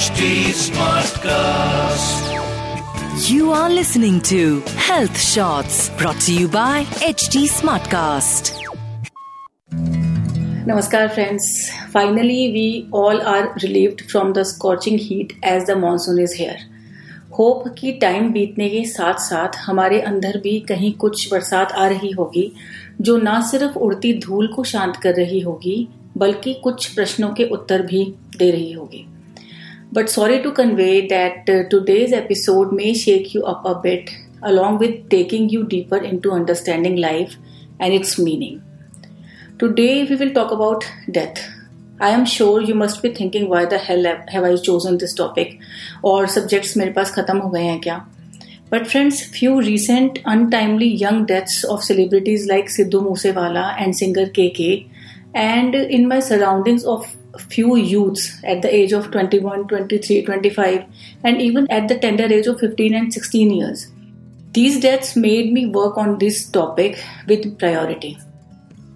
HD Smartcast. You are listening to Health Shots brought to you by HT Smartcast. Namaskar, friends. Finally, we all are relieved from the scorching heat as the monsoon is here. Hope कि time बीतने के साथ साथ हमारे अंदर भी कहीं कुछ बरसात आ रही होगी जो ना सिर्फ़ उड़ती धूल को शांत कर रही होगी बल्कि कुछ प्रश्नों के उत्तर भी दे रही होगी But sorry to convey that today's episode में shake you up a bit along with taking you deeper into understanding life and its meaning. Today we will talk about death. I am sure you must be thinking why the hell have I chosen this topic और subjects मेरे पास खत्म हो गए हैं क्या But friends, few recent untimely young deaths of celebrities like Sidhu Moosewala and singer KK and in my surroundings of few youths at the age of 21, 23, 25 and even at the tender age of 15 and 16 years. These deaths made me work on this topic with priority.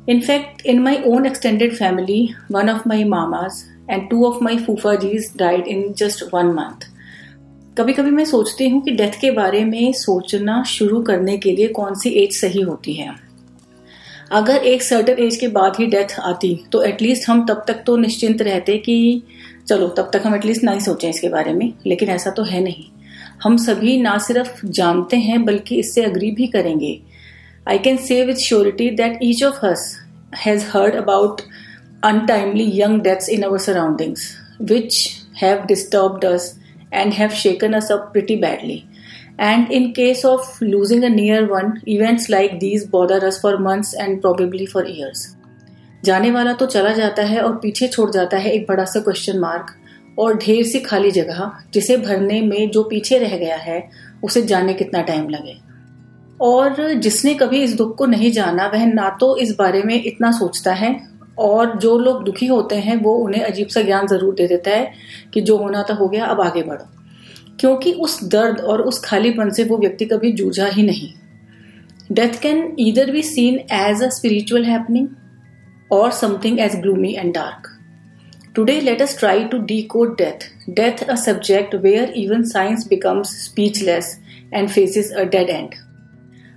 In fact, in my own extended family, one of my mamas and two of my fufajis died in just one month. कभी कभी मैं सोचती हूँ कि death के बारे में सोचना शुरू करने के लिए कौन सी एज सही होती है अगर एक सर्टन एज के बाद ही डेथ आती तो एटलीस्ट हम तब तक तो निश्चिंत रहते कि चलो तब तक हम एटलीस्ट ना ही सोचें इसके बारे में लेकिन ऐसा तो है नहीं हम सभी ना सिर्फ़ जानते हैं बल्कि इससे अग्री भी करेंगे I can say with surety that each of us has heard about untimely young deaths in our surroundings, which have disturbed us and have shaken us up pretty badly. And in case of losing a near one, events like these bother us for months and probably for years. जाने वाला तो चला जाता है और पीछे छोड़ जाता है एक बड़ा सा क्वेश्चन मार्क और ढेर सी खाली जगह जिसे भरने में जो पीछे रह गया है उसे जाने कितना टाइम लगे और जिसने कभी इस दुख को नहीं जाना वह ना तो इस बारे में इतना सोचता है और जो लोग दुखी होते हैं वो उन्हें अजीब सा ज्ञान ज़रूर दे देता है कि जो होना था हो गया अब आगे बढ़ो क्योंकि उस दर्द और उस खालीपन से वो व्यक्ति कभी जूझा ही नहीं। Death can either be seen as a spiritual happening or something as gloomy and dark today let us try to decode death death a subject where even science becomes speechless and faces a dead end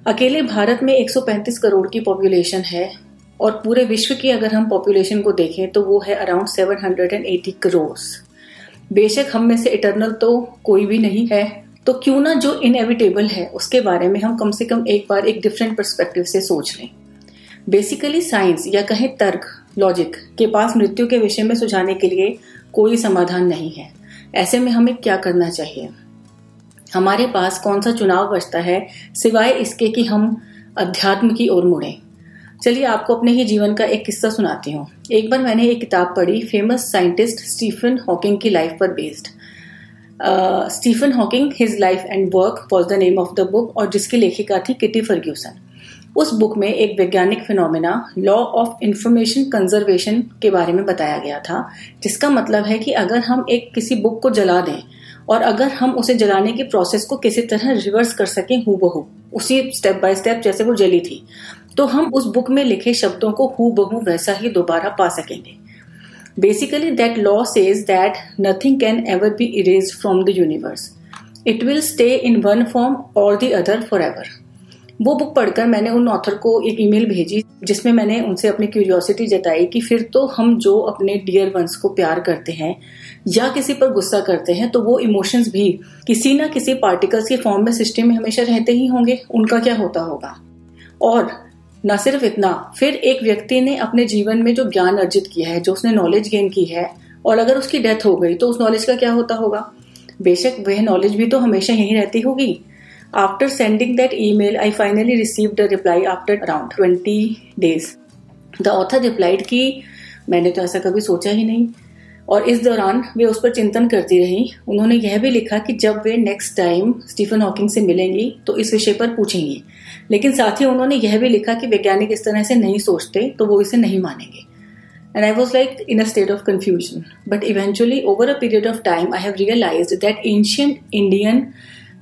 अकेले भारत में 135 करोड़ की population है और पूरे विश्व की अगर हम पॉपुलेशन को देखें तो वो है अराउंड 780 करोड़ बेशक हम में से इटरनल तो कोई भी नहीं है। तो क्यों ना जो इनएविटेबल है, उसके बारे में हम कम से कम एक बार एक डिफरेंट परस्पेक्टिव से सोच लें। बेसिकली साइंस या कहें तर्क लॉजिक के पास मृत्यु के विषय में सुझाने के लिए कोई समाधान नहीं है। ऐसे में हमें क्या करना चाहिए? हमारे पास कौन सा चुनाव बचता है, सिवाय इसके कि हम अध्यात्म की ओर मुड़ें। चलिए आपको अपने ही जीवन का एक किस्सा सुनाती हूँ। एक बार मैंने एक किताब पढ़ी फ़ेमस साइंटिस्ट स्टीफन हॉकिंग की लाइफ पर based Stephen Hawking his life and work was the name of the book और जिसकी लेखिका थी किटी फर्ग्यूसन उस बुक में एक वैज्ञानिक phenomena law of information conservation के बारे में बताया गया था, जिसका मतलब है कि अगर हम एक किसी बुक को जला दें और अगर हम उसे जलाने की प्रोसेस को किसी तरह रिवर्स कर सकें हु बहु उसी स्टेप बाय स्टेप जैसे वो जली थी तो हम उस बुक में लिखे शब्दों को हु बहु वैसा ही दोबारा पा सकेंगे। Basically that law says that nothing can ever be erase from the universe it will stay in one form or the other forever वो बुक पढ़कर मैंने उन ऑथर को एक ईमेल भेजी, जिसमें मैंने उनसे अपनी क्यूरियोसिटी जताई कि फिर तो हम जो अपने डियर वंस को प्यार करते हैं, या किसी पर गुस्सा करते हैं तो वो इमोशंस भी किसी ना किसी पार्टिकल्स के फॉर्म में सिस्टम में हमेशा रहते ही होंगे, उनका क्या होता होगा? और न सिर्फ़ इतना, फिर एक व्यक्ति ने अपने जीवन में जो ज्ञान अर्जित किया है, जो उसने नॉलेज गेन की है, और अगर उसकी डेथ हो गई तो उस नॉलेज का क्या होता होगा? बेशक वह नॉलेज भी तो हमेशा यही रहती होगी। Sending that email I finally receive the reply after around twenty days the author replied की, मैंने तो ऐसा कभी सोचा ही नहीं. और इस दौरान वे उस पर चिंतन करती रही। उन्होंने यह भी लिखा कि जब वे नेक्स्ट टाइम स्टीफन हॉकिंग से मिलेंगी तो इस विषय पर पूछेंगी। लेकिन साथ ही उन्होंने यह भी लिखा कि वैज्ञानिक इस तरह से नहीं सोचते तो वो इसे नहीं मानेंगे। And I was like in a state of confusion but eventually over a period of time I have realise that ancient Indian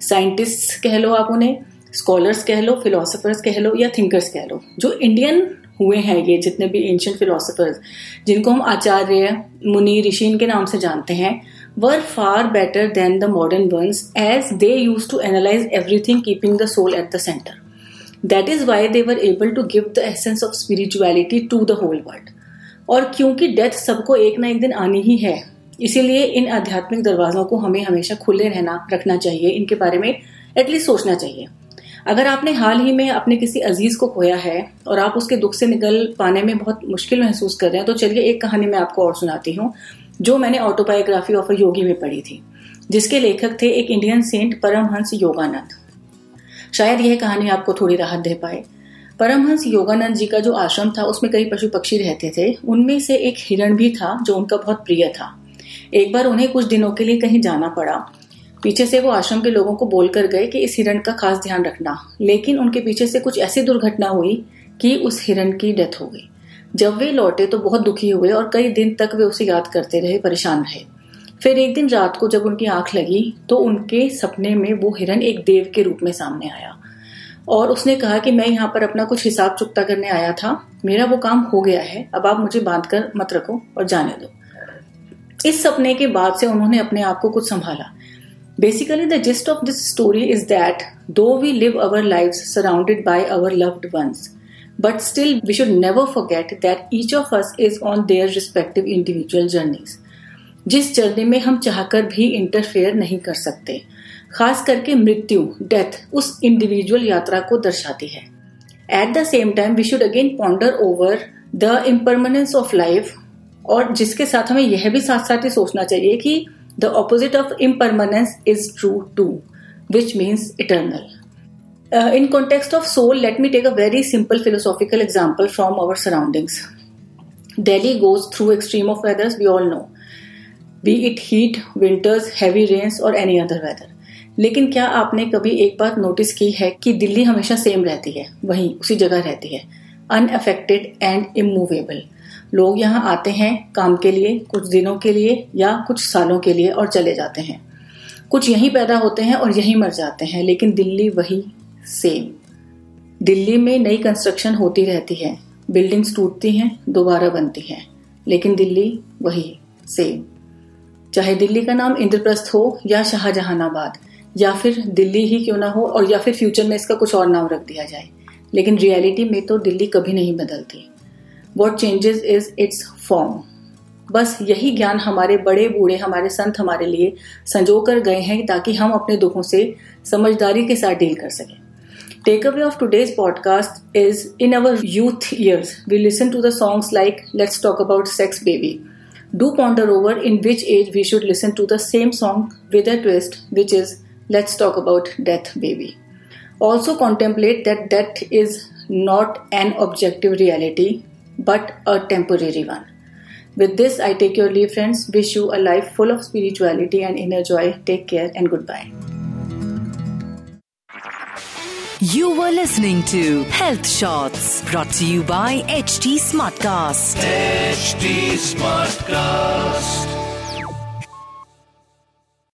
scientist कह लो आप उन्हें स्कॉलर्स कह लो फिलोसफर्स कह लो, या थिंकर्स कह लो, जो इंडियन हुए हैं ये जितने भी एंशियंट फिलोसफर्स जिनको हम आचार्य मुनि ऋषि के नाम से जानते हैं were far better than the modern verse as they use to analyse everything keeping the soul at the centre that is why they were able to give the essence of spirituality to the whole world और क्योंकि death सबको एक ना एक दिन आनी ही है इसीलिए इन आध्यात्मिक दरवाजों को हमें हमेशा खुले रहना, रखना चाहिए। इनके बारे में एटलीस्ट सोचना चाहिए। अगर आपने हाल ही में अपने किसी अज़ीज़ को खोया है और आप उसके दुख से निकल पाने में बहुत मुश्किल महसूस कर रहे हैं तो चलिए एक कहानी मैं आपको और सुनाती हूँ, जो मैंने ऑटोबायोग्राफी ऑफ़ अ योगी में पढ़ी थी, जिसके लेखक थे एक इंडियन सेंट परमहंस योगानंद। शायद यह कहानी आपको थोड़ी राहत दे पाए। परमहंस योगानंद जी का जो आश्रम था, उसमें कई पशु पक्षी रहते थे। उनमें से एक हिरण भी था, जो उनका बहुत प्रिय था। एक बार उन्हें कुछ दिनों के लिए कहीं जाना पड़ा। पीछे से वो आश्रम के लोगों को बोलकर गए कि इस हिरण का खास ध्यान रखना। लेकिन उनके पीछे से कुछ ऐसी दुर्घटना हुई कि उस हिरण की डेथ हो गई। जब वे लौटे तो बहुत दुखी हुए और कई दिन तक वे उसे याद करते रहे, परेशान रहे। फिर एक दिन रात को जब उनकी आँख लगी तो उनके सपने में वो हिरन एक देव के रूप में सामने आया। और उसने कहा कि मैं यहाँ पर अपना कुछ हिसाब चुकता करने आया था। मेरा वो काम हो गया है। अब आप मुझे बाँध कर मत रखो और जाने दो। इस सपने के बाद से उन्होंने अपने आप को कुछ संभाला। Basically the gist of this story is that though we live our life surrounded by our loved ones but still we should never forget that each of us is on their respective individual journeys जिस journey में हम चाहकर भी interfere नहीं कर सकते, खास करके मृत्यु डेथ उस इंडिविजुअल यात्रा को दर्शाती है। At the same time we should again ponder over the impermanence of life और जिसके साथ हमें यह भी साथ साथ ही सोचना चाहिए कि the opposite of impermanence is true too which means eternal in context of soul let me take a very simple philosophical example from our surroundings Delhi goes through extreme of weathers, we all know. Be it heat, winters, heavy rains, or any other weather. लेकिन क्या आपने कभी एक बात notice की है कि दिल्ली हमेशा सेम रहती है? वहीं उसी जगह रहती है। अनअफेक्टेड एंड इमूवेबल लोग यहाँ आते हैं काम के लिए, कुछ दिनों के लिए या कुछ सालों के लिए और चले जाते हैं। कुछ यहीं पैदा होते हैं और यहीं मर जाते हैं, लेकिन दिल्ली वही सेम दिल्ली में नई कंस्ट्रक्शन होती रहती है। बिल्डिंग्स टूटती हैं, दोबारा बनती हैं, लेकिन दिल्ली वही सेम चाहे दिल्ली का नाम इंद्रप्रस्थ हो या शाहजहानाबाद, या फिर दिल्ली ही क्यों ना हो और या फिर फ्यूचर में इसका कुछ और नाम रख दिया जाए। लेकिन रियलिटी में तो दिल्ली कभी नहीं बदलती। What changes is its form बस यही ज्ञान हमारे बड़े बूढ़े हमारे संत हमारे लिए संजो कर गए हैं ताकि हम अपने दुखों से समझदारी के साथ डील कर सकें। Take away of today's podcast is in our youth years we listen to the songs like let's talk about sex baby do ponder over in which age we should listen to the same song with a twist which is let's talk about death, baby. Also, contemplate that death is not an objective reality. But a temporary one. With this, I take your leave, friends. Wish you a life full of spirituality and inner joy. Take care and goodbye. You were listening to Health Shots brought to you by HT Smartcast. HT Smartcast.